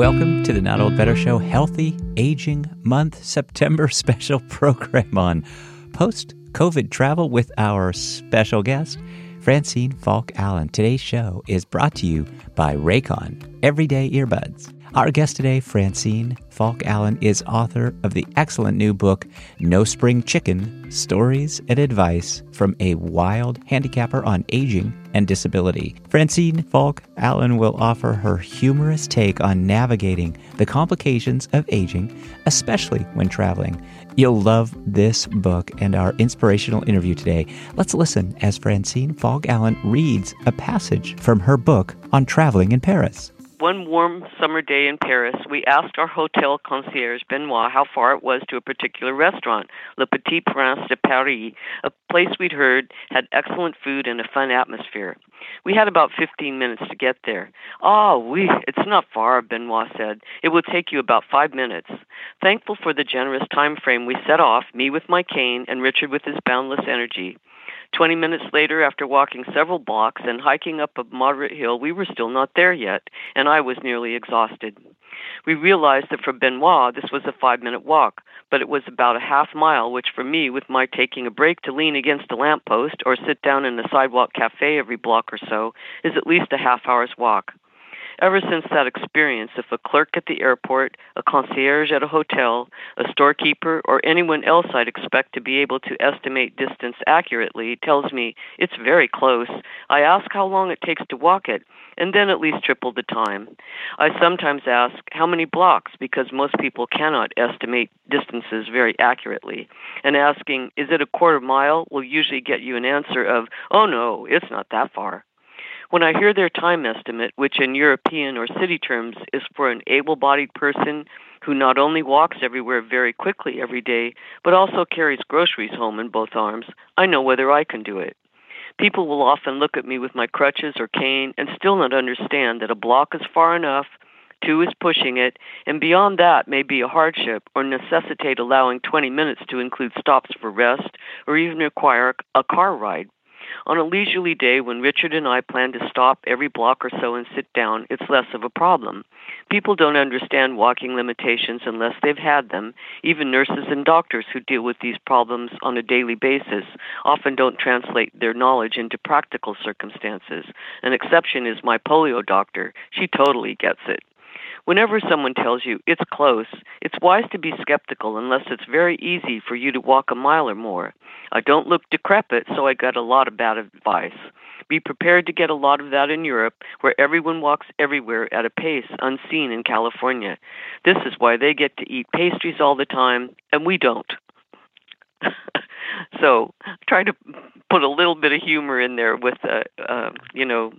Welcome to the Not Old Better Show Healthy Aging Month September special program on post COVID travel with our special guest, Francine Falk Allen. Today's show is brought to you by Raycon Everyday Earbuds. Our guest today, Francine Falk Allen, is author of the excellent new book, No Spring Chicken Stories and Advice from a Wild Handicapper on Aging and Disability. Francine Falk Allen will offer her humorous take on navigating the complications of aging, especially when traveling. You'll love this book and our inspirational interview today. Let's listen as Francine Falk Allen reads a passage from her book on traveling in Paris. One warm summer day in Paris, we asked our hotel concierge, Benoit, how far it was to a particular restaurant, Le Petit Prince de Paris, a place we'd heard had excellent food and a fun atmosphere. We had about 15 minutes to get there. Ah, oui, it's not far, Benoit said. It will take you about five minutes. Thankful for the generous time frame, we set off, me with my cane and Richard with his boundless energy. Twenty minutes later, after walking several blocks and hiking up a moderate hill, we were still not there yet, and I was nearly exhausted. We realized that for Benoit this was a five minute walk, but it was about a half mile, which for me, with my taking a break to lean against a lamp post or sit down in a sidewalk cafe every block or so, is at least a half hour's walk. Ever since that experience, if a clerk at the airport, a concierge at a hotel, a storekeeper, or anyone else I'd expect to be able to estimate distance accurately tells me it's very close, I ask how long it takes to walk it, and then at least triple the time. I sometimes ask how many blocks because most people cannot estimate distances very accurately. And asking, is it a quarter mile, will usually get you an answer of, oh no, it's not that far. When I hear their time estimate, which in European or city terms is for an able bodied person who not only walks everywhere very quickly every day, but also carries groceries home in both arms, I know whether I can do it. People will often look at me with my crutches or cane and still not understand that a block is far enough, two is pushing it, and beyond that may be a hardship or necessitate allowing 20 minutes to include stops for rest or even require a car ride. On a leisurely day when Richard and I plan to stop every block or so and sit down, it's less of a problem. People don't understand walking limitations unless they've had them. Even nurses and doctors who deal with these problems on a daily basis often don't translate their knowledge into practical circumstances. An exception is my polio doctor. She totally gets it. Whenever someone tells you it's close, it's wise to be skeptical unless it's very easy for you to walk a mile or more. I don't look decrepit, so I got a lot of bad advice. Be prepared to get a lot of that in Europe, where everyone walks everywhere at a pace unseen in California. This is why they get to eat pastries all the time, and we don't. so try to put a little bit of humor in there with, uh, uh, you know,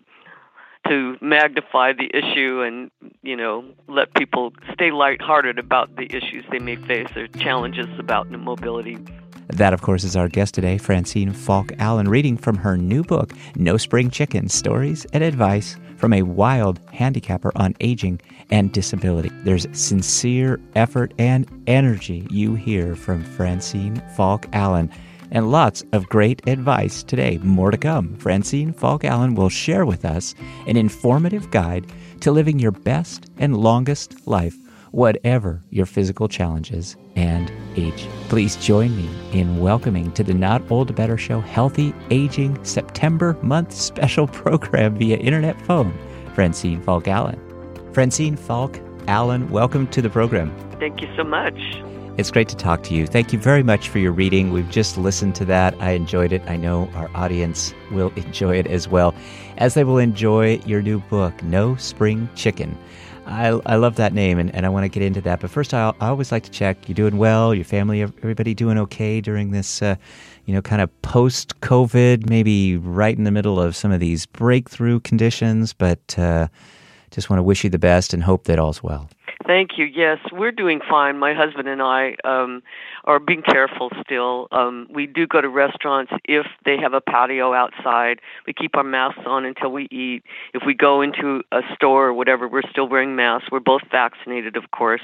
to magnify the issue and you know let people stay lighthearted about the issues they may face or challenges about mobility. That, of course, is our guest today, Francine Falk Allen, reading from her new book, No Spring Chicken Stories and Advice from a Wild Handicapper on Aging and Disability. There's sincere effort and energy you hear from Francine Falk Allen and lots of great advice today. More to come. Francine Falk Allen will share with us an informative guide to living your best and longest life, whatever your physical challenges and age. Please join me in welcoming to the Not Old Better Show Healthy Aging September month special program via internet phone, Francine Falk Allen. Francine Falk Allen, welcome to the program. Thank you so much. It's great to talk to you. Thank you very much for your reading. We've just listened to that. I enjoyed it. I know our audience will enjoy it as well, as they will enjoy your new book, No Spring Chicken. I, I love that name and, and I want to get into that. But first, I, I always like to check you're doing well, your family, everybody doing okay during this, uh, you know, kind of post COVID, maybe right in the middle of some of these breakthrough conditions. But uh, just want to wish you the best and hope that all's well. Thank you. Yes, we're doing fine. My husband and I um, are being careful still. Um, we do go to restaurants if they have a patio outside. We keep our masks on until we eat. If we go into a store or whatever, we're still wearing masks. We're both vaccinated, of course.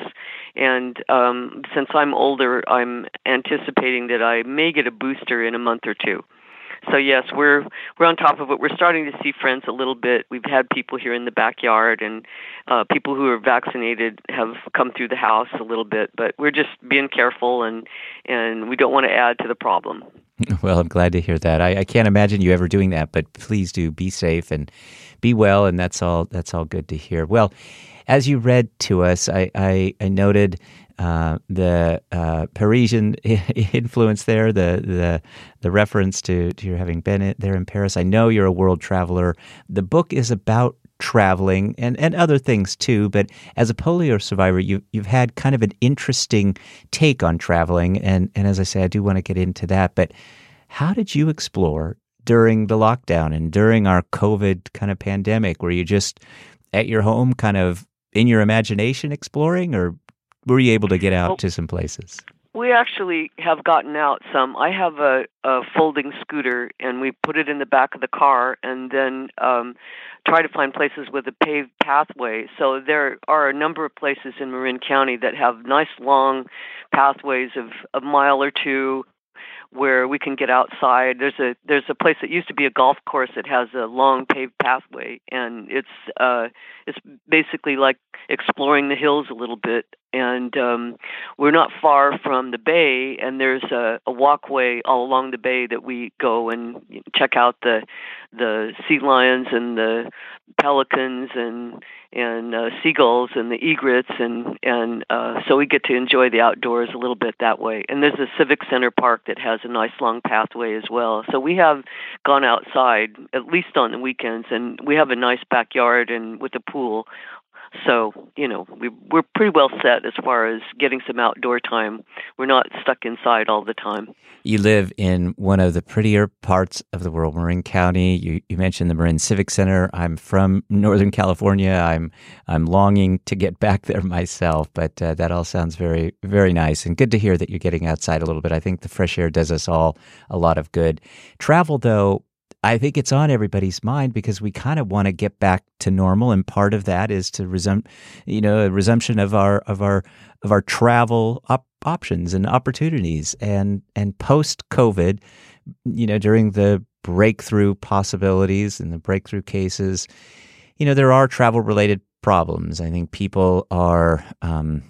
And um, since I'm older, I'm anticipating that I may get a booster in a month or two. So yes, we're we're on top of it. We're starting to see friends a little bit. We've had people here in the backyard, and uh, people who are vaccinated have come through the house a little bit. But we're just being careful, and and we don't want to add to the problem. Well, I'm glad to hear that. I, I can't imagine you ever doing that, but please do be safe and be well, and that's all. That's all good to hear. Well, as you read to us, I I, I noted uh, the uh, Parisian influence there, the the the reference to, to your having been there in Paris. I know you're a world traveler. The book is about traveling and, and other things too, but as a polio survivor, you you've had kind of an interesting take on traveling, and and as I say, I do want to get into that. But how did you explore during the lockdown and during our COVID kind of pandemic? Were you just at your home, kind of in your imagination exploring, or were you able to get out well, to some places? We actually have gotten out some. I have a, a folding scooter, and we put it in the back of the car, and then um, try to find places with a paved pathway. So there are a number of places in Marin County that have nice long pathways of a mile or two where we can get outside. There's a there's a place that used to be a golf course that has a long paved pathway, and it's uh, it's basically like exploring the hills a little bit. And um, we're not far from the bay, and there's a, a walkway all along the bay that we go and check out the the sea lions and the pelicans and and uh, seagulls and the egrets and and uh, so we get to enjoy the outdoors a little bit that way. And there's a civic center park that has a nice long pathway as well. So we have gone outside at least on the weekends, and we have a nice backyard and with a pool so, you know, we, we're pretty well set as far as getting some outdoor time. We're not stuck inside all the time. You live in one of the prettier parts of the world, Marin County. You, you mentioned the Marin Civic Center. I'm from Northern California. I'm I'm longing to get back there myself, but uh, that all sounds very very nice and good to hear that you're getting outside a little bit. I think the fresh air does us all a lot of good. Travel, though, I think it's on everybody's mind because we kind of want to get back to normal, and part of that is to resume, you know, a resumption of our of our of our travel op- options and opportunities, and and post COVID, you know, during the breakthrough possibilities and the breakthrough cases, you know, there are travel related problems. I think people are. Um,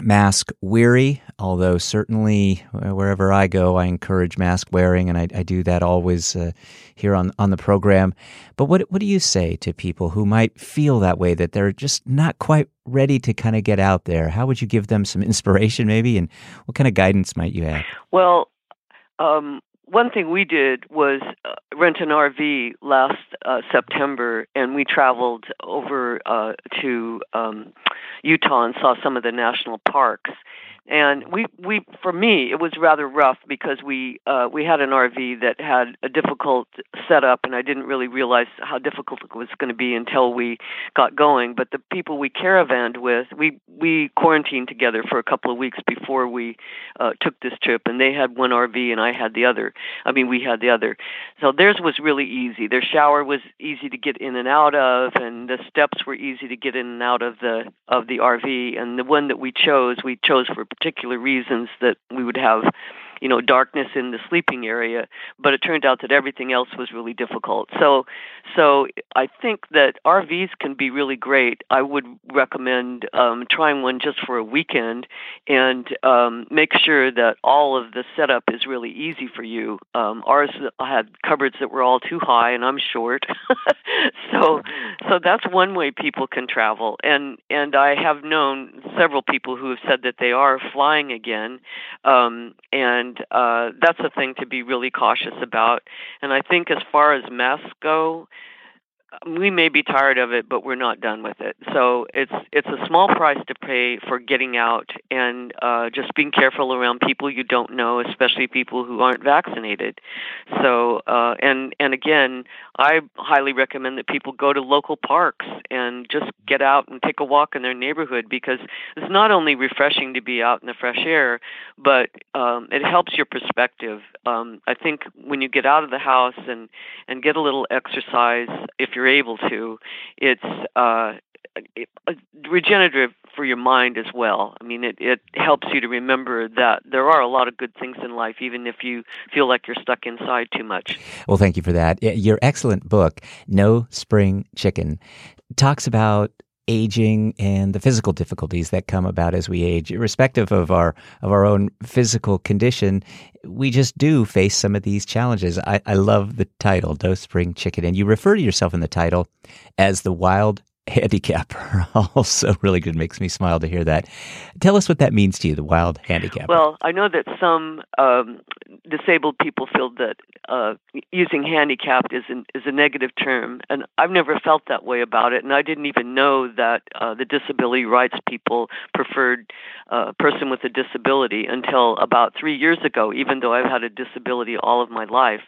mask weary, although certainly uh, wherever I go, I encourage mask wearing, and I, I do that always uh, here on, on the program. But what, what do you say to people who might feel that way, that they're just not quite ready to kind of get out there? How would you give them some inspiration, maybe, and what kind of guidance might you have? Well, um, one thing we did was uh, rent an RV last uh, September, and we traveled over uh, to um, Utah and saw some of the national parks and we we for me it was rather rough because we uh we had an RV that had a difficult setup and I didn't really realize how difficult it was going to be until we got going. But the people we caravanned with we we quarantined together for a couple of weeks before we uh took this trip and they had one RV and I had the other. I mean we had the other. So theirs was really easy. Their shower was easy to get in and out of and the steps were easy to get in and out of the of the RV and the one that we chose we chose for particular reasons that we would have you know darkness in the sleeping area but it turned out that everything else was really difficult. So so i think that rvs can be really great. I would recommend um, trying one just for a weekend and um, make sure that all of the setup is really easy for you. Um, ours had cupboards that were all too high and i'm short. So so that's one way people can travel. And and i have known several people who have said that they are flying again um, and and uh, that's a thing to be really cautious about. And I think as far as masks go, we may be tired of it, but we're not done with it. So it's it's a small price to pay for getting out and uh, just being careful around people you don't know, especially people who aren't vaccinated. So uh, and and again, I highly recommend that people go to local parks and just get out and take a walk in their neighborhood because it's not only refreshing to be out in the fresh air, but um, it helps your perspective. Um, I think when you get out of the house and and get a little exercise, if you're able to, it's uh, uh, regenerative for your mind as well. I mean, it, it helps you to remember that there are a lot of good things in life, even if you feel like you're stuck inside too much. Well, thank you for that. Your excellent book, No Spring Chicken, talks about aging and the physical difficulties that come about as we age irrespective of our of our own physical condition we just do face some of these challenges. I, I love the title no spring chicken and you refer to yourself in the title as the wild handicapper also really good makes me smile to hear that tell us what that means to you the wild handicapper well i know that some um, disabled people feel that uh, using handicapped is an, is a negative term, and I've never felt that way about it. And I didn't even know that uh, the disability rights people preferred a uh, person with a disability until about three years ago. Even though I've had a disability all of my life,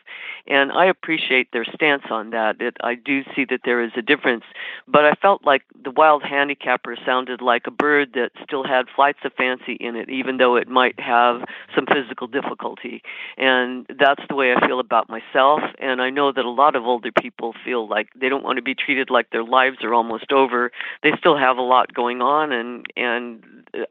and I appreciate their stance on that. It, I do see that there is a difference, but I felt like the wild handicapper sounded like a bird that still had flights of fancy in it, even though it might have some physical difficulty. And that's the way I feel about myself. And I know that a lot of older people feel like they don't want to be treated like their lives are almost over. They still have a lot going on, and and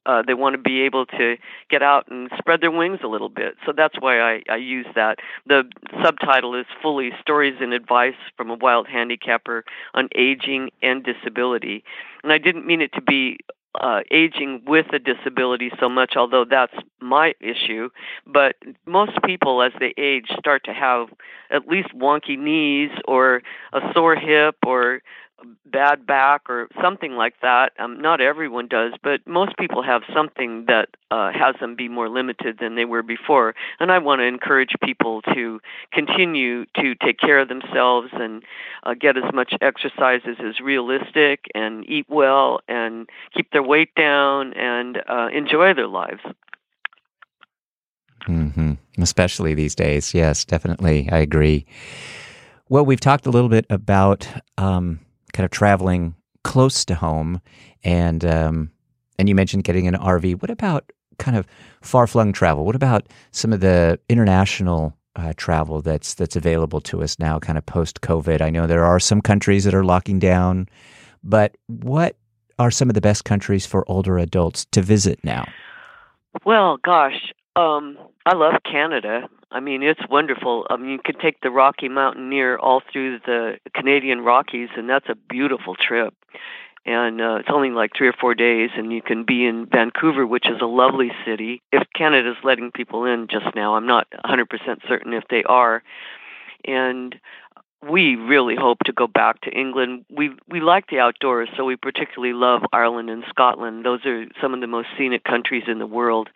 uh, they want to be able to get out and spread their wings a little bit. So that's why I, I use that. The subtitle is fully stories and advice from a wild handicapper on aging and disability. And I didn't mean it to be uh, aging with a disability so much, although that's my issue. But most people, as they age, start to have at least wonky knees or a sore hip or bad back or something like that. Um, not everyone does, but most people have something that uh, has them be more limited than they were before. And I want to encourage people to continue to take care of themselves and uh, get as much exercise as is realistic and eat well and keep their weight down and uh, enjoy their lives. Mm-hmm. Especially these days. Yes, definitely. I agree. Well, we've talked a little bit about um, kind of traveling close to home, and um, and you mentioned getting an RV. What about kind of far flung travel? What about some of the international uh, travel that's that's available to us now, kind of post COVID? I know there are some countries that are locking down, but what are some of the best countries for older adults to visit now? Well, gosh, um, I love Canada. I mean, it's wonderful. I mean, you could take the Rocky Mountaineer all through the Canadian Rockies, and that's a beautiful trip. And uh, it's only like three or four days, and you can be in Vancouver, which is a lovely city. If Canada's letting people in just now, I'm not 100% certain if they are. And we really hope to go back to England. We we like the outdoors, so we particularly love Ireland and Scotland. Those are some of the most scenic countries in the world.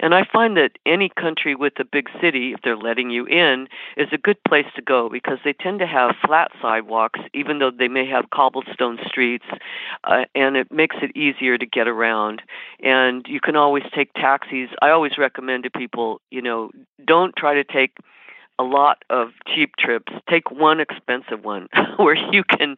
And I find that any country with a big city, if they're letting you in, is a good place to go because they tend to have flat sidewalks, even though they may have cobblestone streets, uh, and it makes it easier to get around. And you can always take taxis. I always recommend to people, you know, don't try to take a lot of cheap trips. Take one expensive one where you can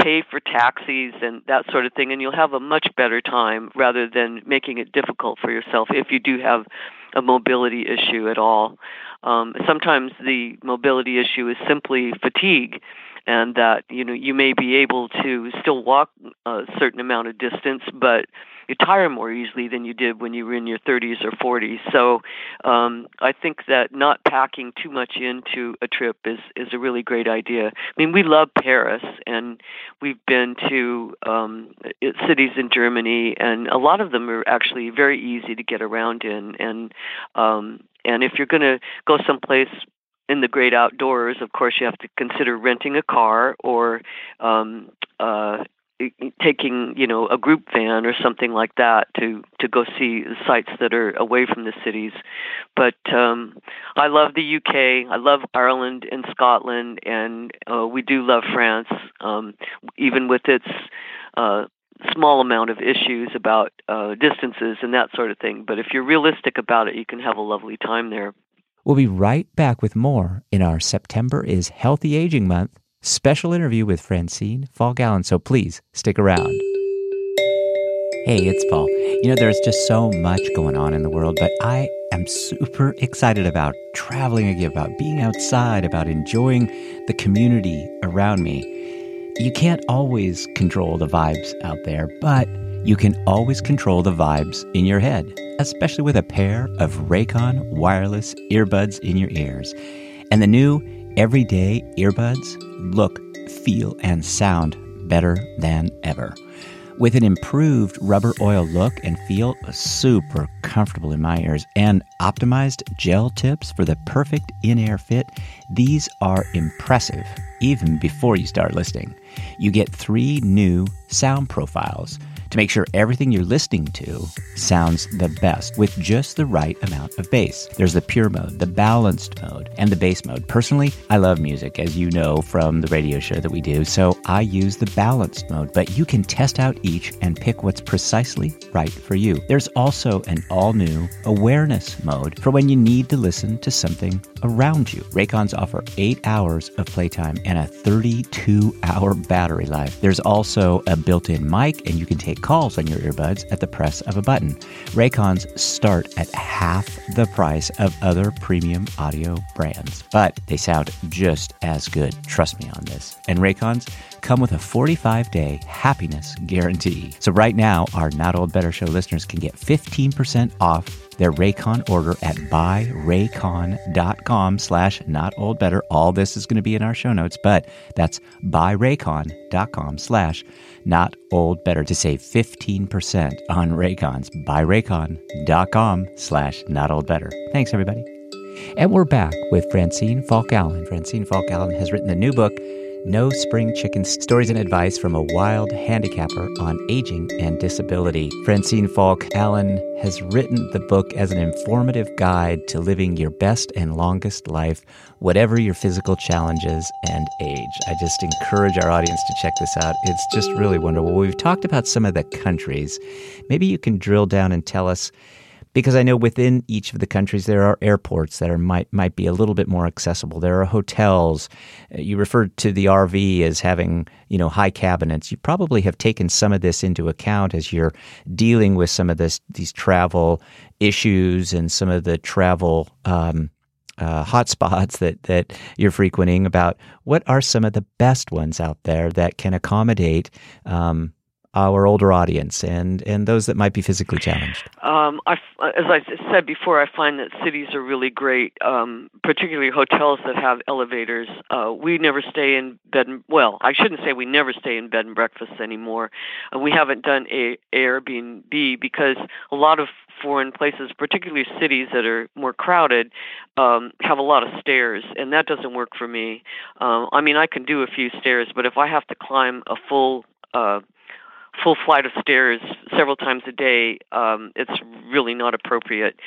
pay for taxis and that sort of thing, and you'll have a much better time rather than making it difficult for yourself if you do have a mobility issue at all. Um, sometimes the mobility issue is simply fatigue and that you know you may be able to still walk a certain amount of distance, but you tire more easily than you did when you were in your 30s or 40s. So um, I think that not packing too much into a trip is is a really great idea. I mean, we love Paris, and we've been to um, cities in Germany, and a lot of them are actually very easy to get around in, and um, and if you're going to go someplace in the great outdoors, of course, you have to consider renting a car or um, uh, taking, you know, a group van or something like that to to go see sites that are away from the cities. But um, I love the UK. I love Ireland and Scotland, and uh, we do love France, um, even with its uh, small amount of issues about uh, distances and that sort of thing. But if you're realistic about it, you can have a lovely time there. We'll be right back with more in our September is Healthy Aging Month special interview with Francine Falk Allen. So please stick around. Hey, it's Paul. You know, there's just so much going on in the world, but I am super excited about traveling again, about being outside, about enjoying the community around me. You can't always control the vibes out there, but you can always control the vibes in your head, especially with a pair of Raycon wireless earbuds in your ears. And the new everyday earbuds look, feel, and sound better than ever. With an improved rubber oil look and feel, super comfortable in my ears, and optimized gel tips for the perfect in ear fit, these are impressive even before you start listening. You get three new sound profiles to make sure everything you're listening to sounds the best with just the right amount of bass. There's the pure mode, the balanced mode, and the bass mode. Personally, I love music, as you know from the radio show that we do, so I use the balanced mode, but you can test out each and pick what's precisely right for you. There's also an all new awareness mode for when you need to listen to something around you. Raycons offer eight hours of playtime and a 32 hour battery life. There's also a built in mic, and you can take calls on your earbuds at the press of a button. Raycons start at half the price of other premium audio brands, but they sound just as good. Trust me on this. And Raycons come with a 45 day happiness guarantee. So right now, our Not Old Better Show listeners can get 15% off their Raycon order at buyraycon.com slash not old better. All this is going to be in our show notes, but that's buyraycon.com slash not old better to save 15% on Raycons. Buyraycon.com slash not old better. Thanks, everybody. And we're back with Francine Falk Allen. Francine Falk Allen has written the new book, no Spring Chicken Stories and Advice from a Wild Handicapper on Aging and Disability. Francine Falk Allen has written the book as an informative guide to living your best and longest life, whatever your physical challenges and age. I just encourage our audience to check this out. It's just really wonderful. We've talked about some of the countries. Maybe you can drill down and tell us because I know within each of the countries there are airports that are might might be a little bit more accessible. There are hotels. Uh, you referred to the RV as having you know high cabinets. You probably have taken some of this into account as you're dealing with some of this these travel issues and some of the travel. Um, uh, hotspots that that you're frequenting about what are some of the best ones out there that can accommodate um, our older audience and, and those that might be physically challenged? Um, I, as I said before, I find that cities are really great, um, particularly hotels that have elevators. Uh, we never stay in bed. And, well, I shouldn't say we never stay in bed and breakfast anymore. Uh, we haven't done a Airbnb because a lot of foreign places, particularly cities that are more crowded, um, have a lot of stairs, and that doesn't work for me. Um, I mean, I can do a few stairs, but if I have to climb a full uh, full flight of stairs several times a day, um, it's really not appropriate.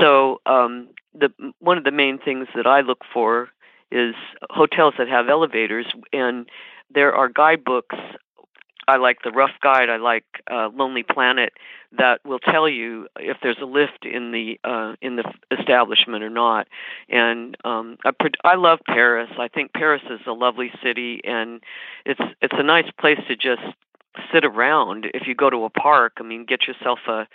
So um, the one of the main things that I look for is hotels that have elevators, and there are guidebooks. I like the Rough Guide. I like uh, Lonely Planet that will tell you if there's a lift in the uh, in the establishment or not. And um, I, I love Paris. I think Paris is a lovely city, and it's it's a nice place to just sit around. If you go to a park, I mean, get yourself a,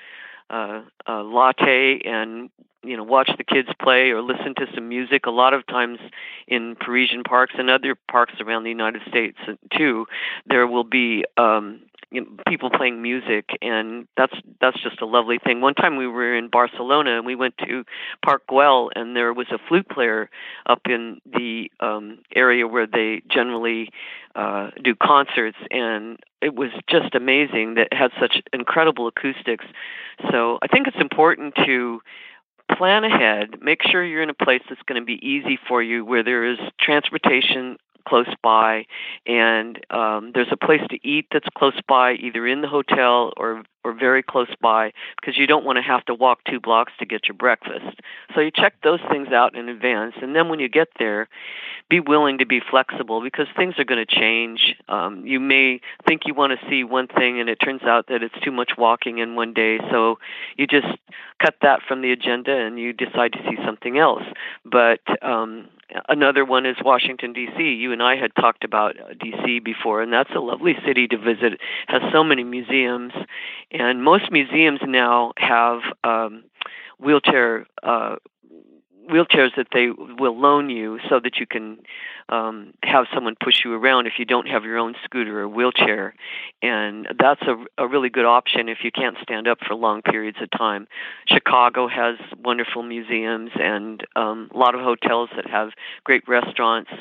a, a latte and you know watch the kids play or listen to some music. A lot of times in Parisian parks and other parks around the United States too, there will be um, you know, people playing music, and that's that's just a lovely thing. One time we were in Barcelona and we went to Park Güell, and there was a flute player up in the um, area where they generally uh, do concerts, and it was just amazing that it had such incredible acoustics. So I think it's important to plan ahead, make sure you're in a place that's going to be easy for you, where there is transportation close by, and um, there's a place to eat that's close by, either in the hotel or or very close by, because you don't want to have to walk two blocks to get your breakfast. So you check those things out in advance, and then when you get there, be willing to be flexible because things are going to change. Um, you may think you want to see one thing, and it turns out that it's too much walking in one day, so you just cut that from the agenda and you decide to see something else. But um, another one is Washington D.C. You and I had talked about uh, D.C. before, and that's a lovely city to visit. It has so many museums, and most museums now have um, wheelchair uh, wheelchairs that they will loan you so that you can um, have someone push you around if you don't have your own scooter or wheelchair. And that's a, a really good option if you can't stand up for long periods of time. Chicago has wonderful museums and um, a lot of hotels that have great restaurants.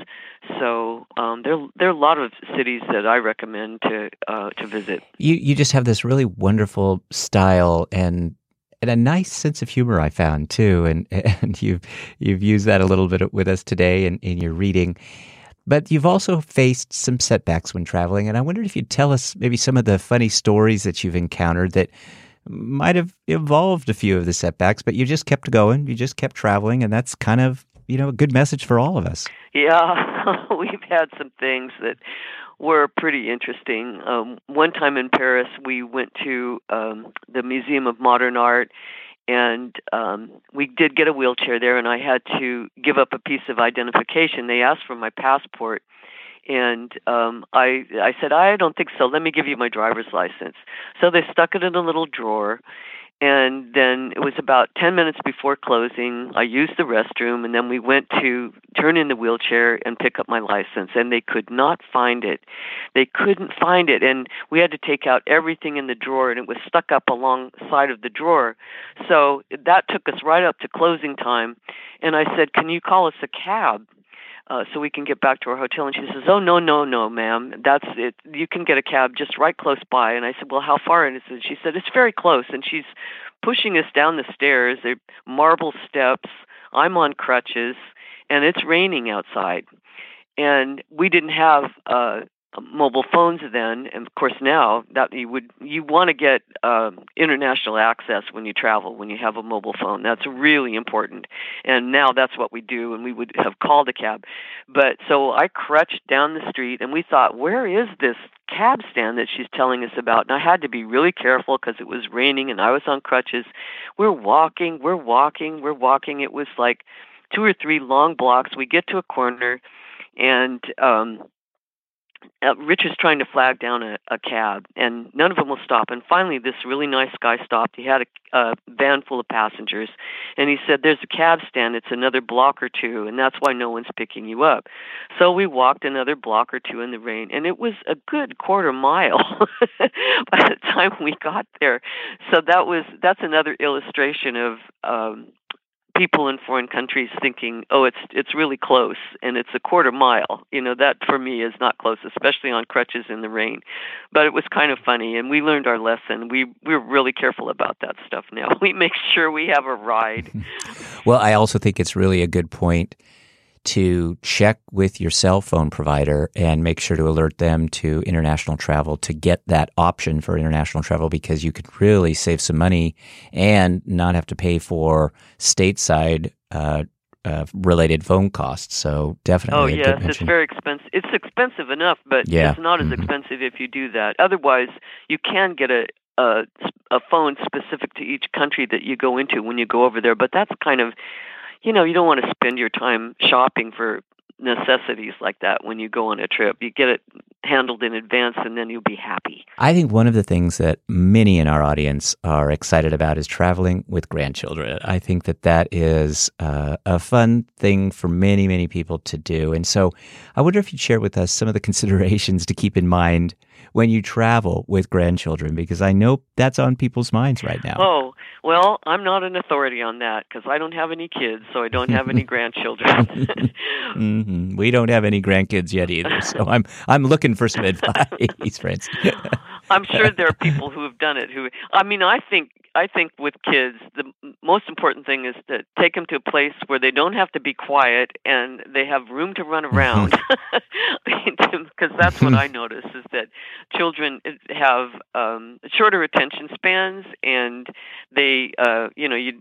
So um, there, there are a lot of cities that I recommend to uh, to visit. You you just have this really wonderful style and and a nice sense of humor I found too. And and you've you've used that a little bit with us today in, in your reading. But you've also faced some setbacks when traveling, and I wondered if you'd tell us maybe some of the funny stories that you've encountered that might have evolved a few of the setbacks, but you just kept going, you just kept traveling, and that's kind of you know a good message for all of us. Yeah, we've had some things that were pretty interesting. Um, one time in Paris, we went to um, the Museum of Modern Art, and um, we did get a wheelchair there, and I had to give up a piece of identification. They asked for my passport, and um, I I said I don't think so. Let me give you my driver's license. So they stuck it in a little drawer, and then it was about 10 minutes before closing i used the restroom and then we went to turn in the wheelchair and pick up my license and they could not find it. They couldn't find it and we had to take out everything in the drawer and it was stuck up alongside of the drawer. So that took us right up to closing time and i said can you call us a cab uh, so we can get back to our hotel. And she says, "Oh no, no, no, ma'am. That's it. You can get a cab just right close by." And I said, "Well, how far?" And she said, "It's very close." And she's pushing us down the stairs. They're marble steps. I'm on crutches, and it's raining outside. And we didn't have uh, mobile phones then, and of course now that you would you want to get uh, international access when you travel when you have a mobile phone. That's really important, and now that's what we do. And we would have called a cab, but so I crutched down the street, and we thought, where is this cab stand that she's telling us about? And I had to be really careful because it was raining and I was on crutches. We're walking, we're walking, we're walking. It was like two or three long blocks. We get to a corner, and um uh, Rich is trying to flag down a, a cab, and none of them will stop. And finally, this really nice guy stopped. He had a, a van full of passengers, and he said, "There's a cab stand. It's another block or two, and that's why no one's picking you up." So we walked another block or two in the rain, and it was a good quarter mile by the time we got there. So that was that's another illustration of um, people in foreign countries thinking, "Oh, it's it's really close and it's a quarter mile." You know, that for me is not close, especially on crutches in the rain. But it was kind of funny and we learned our lesson. We we're really careful about that stuff now. We make sure we have a ride. well, I also think it's really a good point to check with your cell phone provider and make sure to alert them to international travel to get that option for international travel because you could really save some money and not have to pay for stateside uh, uh, related phone costs. So definitely. Oh yes, it's very expensive. It's expensive enough, but yeah. it's not as mm-hmm. expensive if you do that. Otherwise, you can get a, a a phone specific to each country that you go into when you go over there. But that's kind of you know, you don't want to spend your time shopping for necessities like that when you go on a trip. You get it handled in advance and then you'll be happy. I think one of the things that many in our audience are excited about is traveling with grandchildren. I think that that is uh, a fun thing for many, many people to do. And so I wonder if you'd share with us some of the considerations to keep in mind when you travel with grandchildren because I know that's on people's minds right now. Oh, well, I'm not an authority on that because I don't have any kids, so I don't have any grandchildren. mm-hmm. We don't have any grandkids yet either, so I'm I'm looking for some advice, friends. I'm sure there are people who have done it. Who, I mean, I think I think with kids, the most important thing is to take them to a place where they don't have to be quiet and they have room to run around. Because that's what I notice is that children have um, shorter attention spans, and they, uh, you know, you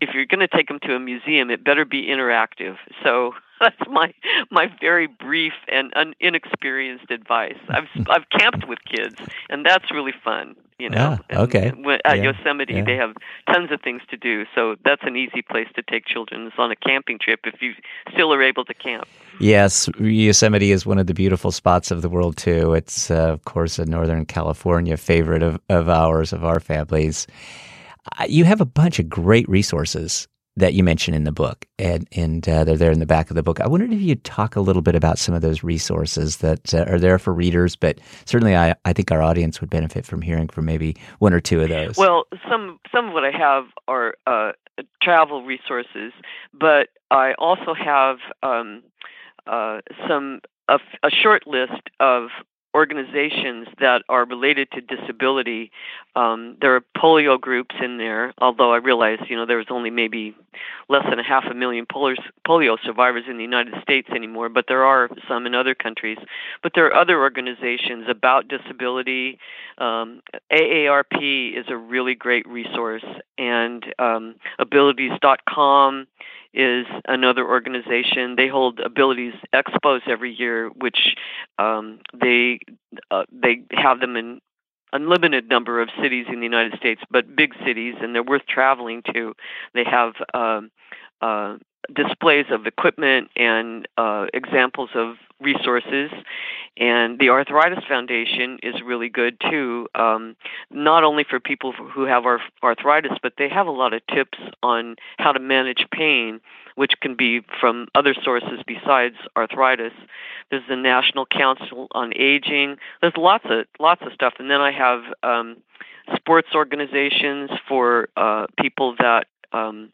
if you're going to take them to a museum, it better be interactive. So that's my my very brief and un, inexperienced advice. I've I've camped with kids, and that's really fun. You know, ah, okay. at yeah, Yosemite, yeah. they have tons of things to do, so that's an easy place to take children. It's on a camping trip if you still are able to camp. Yes, Yosemite is one of the beautiful spots of the world too. It's uh, of course a Northern California favorite of, of ours, of our families. Uh, you have a bunch of great resources that you mention in the book, and and uh, they're there in the back of the book. I wondered if you'd talk a little bit about some of those resources that uh, are there for readers, but certainly I, I think our audience would benefit from hearing from maybe one or two of those. Well, some some of what I have are uh, travel resources, but I also have um, uh, some a, a short list of organizations that are related to disability. Um, there are polio groups in there, although I realize you know there's only maybe less than a half a million polio survivors in the United States anymore, but there are some in other countries. But there are other organizations about disability. Um, AARP is a really great resource, and um, Abilities.com is another organization. They hold Abilities Expos every year, which um, they uh, they have them in unlimited number of cities in the United States, but big cities, and they're worth traveling to. They have um, uh, displays of equipment and uh, examples of resources. And the Arthritis Foundation is really good too, um, not only for people who have arthritis, but they have a lot of tips on how to manage pain, which can be from other sources besides arthritis. There's the National Council on Aging. There's lots of lots of stuff, and then I have um, sports organizations for uh, people that um,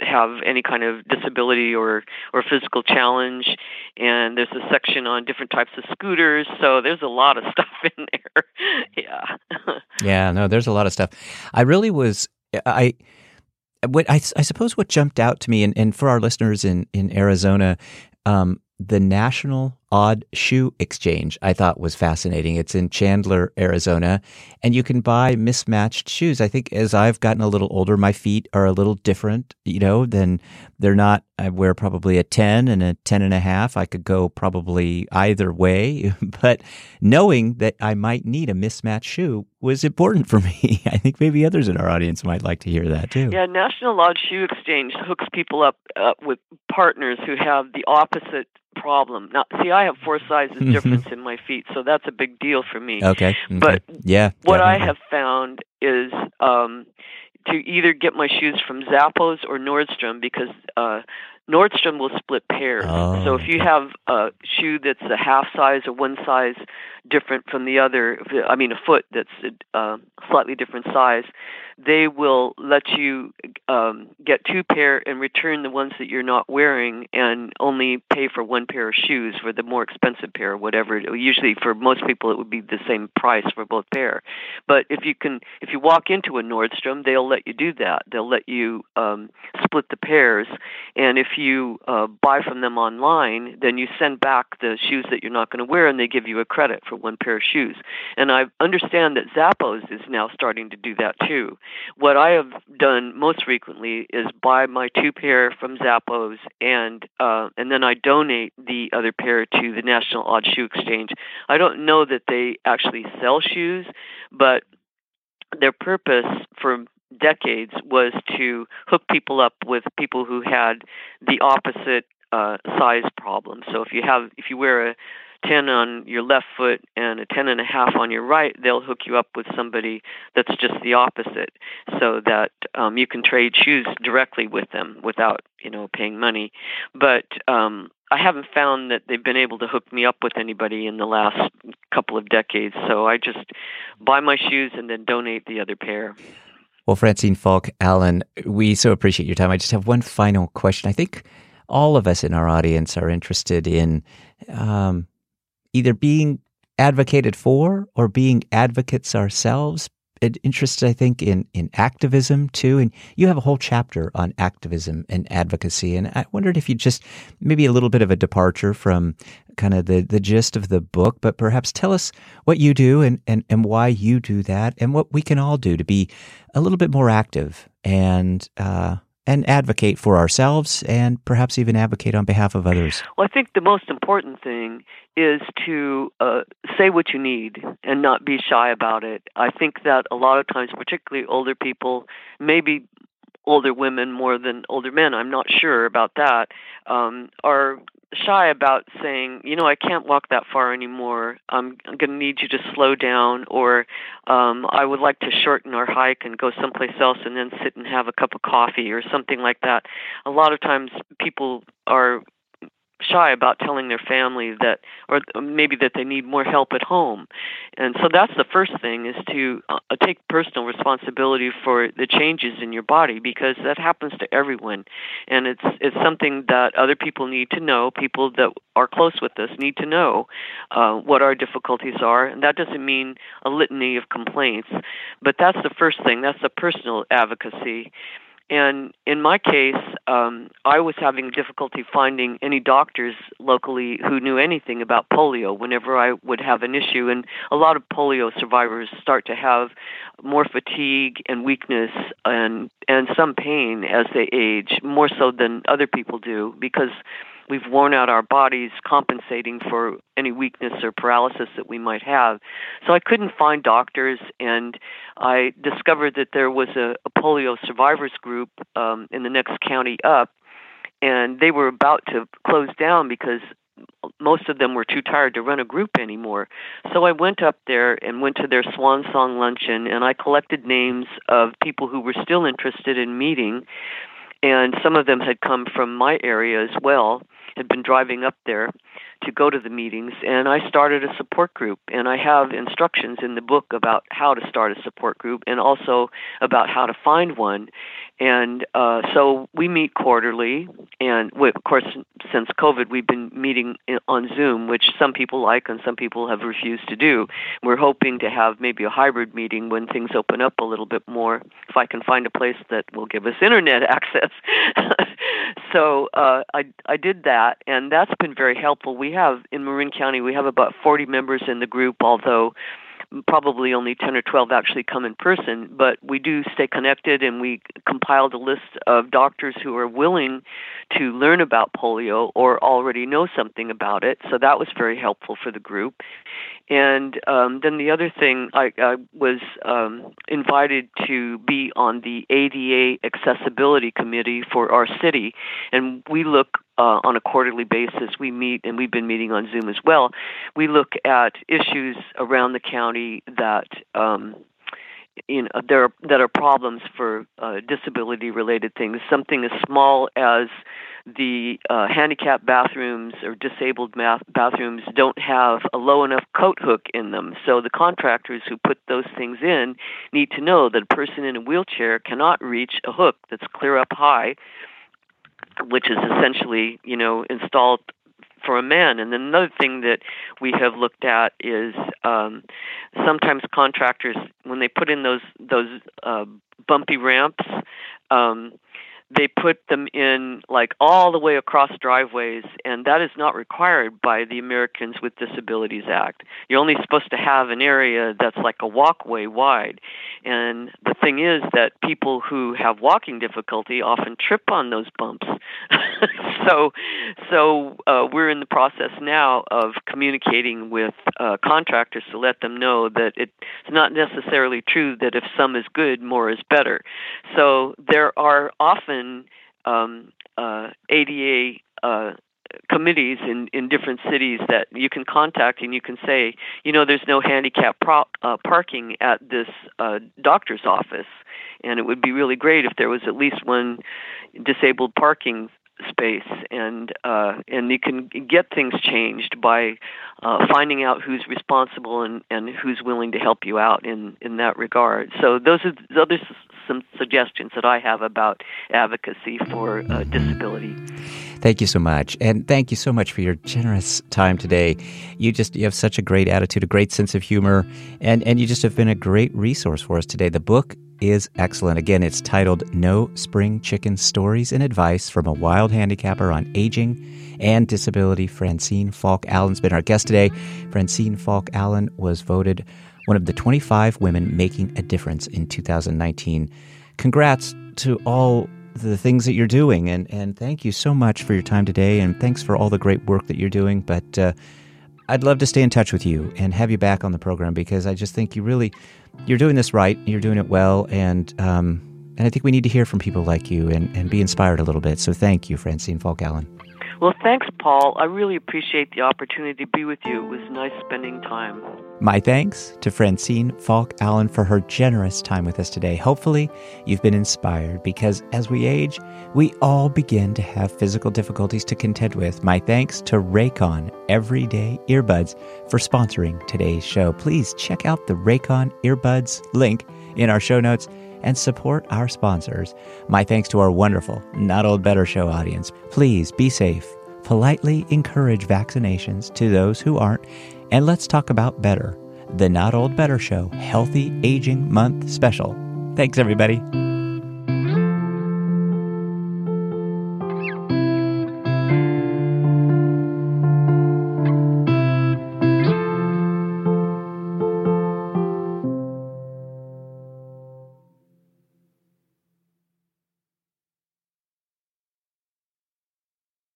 have any kind of disability or or physical challenge. And there's a section on different types of scooters. So there's a lot of stuff in there. Yeah. Yeah no there's a lot of stuff. I really was i what I, I suppose what jumped out to me and, and for our listeners in in arizona um, the National Odd Shoe Exchange I thought was fascinating. It's in Chandler, Arizona, and you can buy mismatched shoes. I think as I've gotten a little older, my feet are a little different, you know, than they're not. I wear probably a 10 and a 10 and a half. I could go probably either way, but knowing that I might need a mismatched shoe was important for me. I think maybe others in our audience might like to hear that too. Yeah, National Odd Shoe Exchange hooks people up uh, with partners who have the opposite problem. Now, see, I have four sizes mm-hmm. difference in my feet, so that's a big deal for me. Okay. okay. But yeah, what definitely. I have found is um, to either get my shoes from Zappos or Nordstrom because uh, Nordstrom will split pairs. Oh. So if you have a shoe that's a half size or one size different from the other, I mean a foot that's a uh, slightly different size, they will let you um, get two pair and return the ones that you're not wearing and only pay for one pair of shoes for the more expensive pair whatever. Usually for most people it would be the same price for both pair. But if you can, if you walk into a Nordstrom, they'll let you do that. They'll let you um, split the pairs, and if you uh, buy from them online, then you send back the shoes that you're not going to wear, and they give you a credit for one pair of shoes. And I understand that Zappos is now starting to do that too. What I have done most frequently is buy my two pair from Zappos, and uh, and then I donate the other pair to the National Odd Shoe Exchange. I don't know that they actually sell shoes, but their purpose for decades was to hook people up with people who had the opposite uh, size problem. So if you have if you wear a 10 on your left foot and a 10 and a half on your right, they'll hook you up with somebody that's just the opposite so that um, you can trade shoes directly with them without, you know, paying money. But um, I haven't found that they've been able to hook me up with anybody in the last couple of decades. So I just buy my shoes and then donate the other pair. Well, Francine Falk Allen, we so appreciate your time. I just have one final question. I think all of us in our audience are interested in um, either being advocated for or being advocates ourselves. Interested, I think, in in activism too, and you have a whole chapter on activism and advocacy. And I wondered if you just maybe a little bit of a departure from kind of the the gist of the book, but perhaps tell us what you do and and and why you do that, and what we can all do to be a little bit more active and uh, and advocate for ourselves and perhaps even advocate on behalf of others? Well, I think the most important thing is to uh, say what you need and not be shy about it. I think that a lot of times, particularly older people, maybe older women more than older men, I'm not sure about that, um, are shy about saying, you know, I can't walk that far anymore. I'm, I'm going to need you to slow down, or um, I would like to shorten our hike and go someplace else and then sit and have a cup of coffee or something like that. A lot of times people are shy about telling their family that or maybe that they need more help at home. And so that's the first thing is to uh, take personal responsibility for the changes in your body because that happens to everyone. And it's it's something that other people need to know people that are close with us need to know uh, what our difficulties are. And that doesn't mean a litany of complaints but that's the first thing that's the personal advocacy and in my case, um, I was having difficulty finding any doctors locally who knew anything about polio whenever I would have an issue. And a lot of polio survivors start to have more fatigue and weakness and, and some pain as they age, more so than other people do, because we've worn out our bodies compensating for any weakness or paralysis that we might have. So I couldn't find doctors, and I discovered that there was a, a polio survivors group um, in the next county up, and they were about to close down because most of them were too tired to run a group anymore. So I went up there and went to their swan song luncheon and I collected names of people who were still interested in meeting and some of them had come from my area as well had been driving up there to go to the meetings, and I started a support group. And I have instructions in the book about how to start a support group and also about how to find one. And uh, so we meet quarterly, and we, of course, since COVID, we've been meeting on Zoom, which some people like and some people have refused to do. We're hoping to have maybe a hybrid meeting when things open up a little bit more, if I can find a place that will give us internet access. so uh, I I did that, and that's been very helpful. We have in Marin County, we have about 40 members in the group, although probably only 10 or 12 actually come in person, but we do stay connected and we compiled a list of doctors who are willing to learn about polio or already know something about it. So that was very helpful for the group. And um, then the other thing, I, I was um, invited to be on the ADA Accessibility Committee for our city, and we look uh, on a quarterly basis. We meet, and we've been meeting on Zoom as well. We look at issues around the county that um, you know there are, that are problems for uh, disability related things. Something as small as the uh, handicapped bathrooms or disabled bathrooms don't have a low enough coat hook in them. So the contractors who put those things in need to know that a person in a wheelchair cannot reach a hook that's clear up high, which is essentially, you know, installed for a man. And another thing that we have looked at is um, sometimes contractors, when they put in those those uh, bumpy ramps, um, they put them in like all the way across driveways, and that is not required by the Americans with Disabilities Act. You're only supposed to have an area that's like a walkway wide. And the thing is that people who have walking difficulty often trip on those bumps. so, so uh, we're in the process now of communicating with uh, contractors to let them know that it's not necessarily true that if some is good, more is better. So there are often often um, uh, ADA uh, committees in, in different cities that you can contact and you can say, you know, there's no handicap pro- uh, parking at this uh, doctor's office, and it would be really great if there was at least one disabled parking space and uh, and you can get things changed by uh, finding out who's responsible and, and who's willing to help you out in, in that regard. So those are those are some suggestions that I have about advocacy for uh, disability. Thank you so much, and thank you so much for your generous time today. You just you have such a great attitude, a great sense of humor, and and you just have been a great resource for us today. The book is excellent. Again, it's titled No Spring Chicken Stories and Advice from a Wild Handicapper on Aging and Disability. Francine Falk Allen's been our guest today. Francine Falk Allen was voted one of the 25 women making a difference in 2019. Congrats to all the things that you're doing, and, and thank you so much for your time today, and thanks for all the great work that you're doing. But uh, I'd love to stay in touch with you and have you back on the program because I just think you really you're doing this right, you're doing it well, and um, And I think we need to hear from people like you and, and be inspired a little bit. So thank you, Francine Falk Allen. Well, thanks, Paul. I really appreciate the opportunity to be with you. It was nice spending time. My thanks to Francine Falk Allen for her generous time with us today. Hopefully, you've been inspired because as we age, we all begin to have physical difficulties to contend with. My thanks to Raycon Everyday Earbuds for sponsoring today's show. Please check out the Raycon Earbuds link in our show notes and support our sponsors. My thanks to our wonderful Not Old Better Show audience. Please be safe. Politely encourage vaccinations to those who aren't. And let's talk about better. The Not Old Better Show Healthy Aging Month special. Thanks, everybody.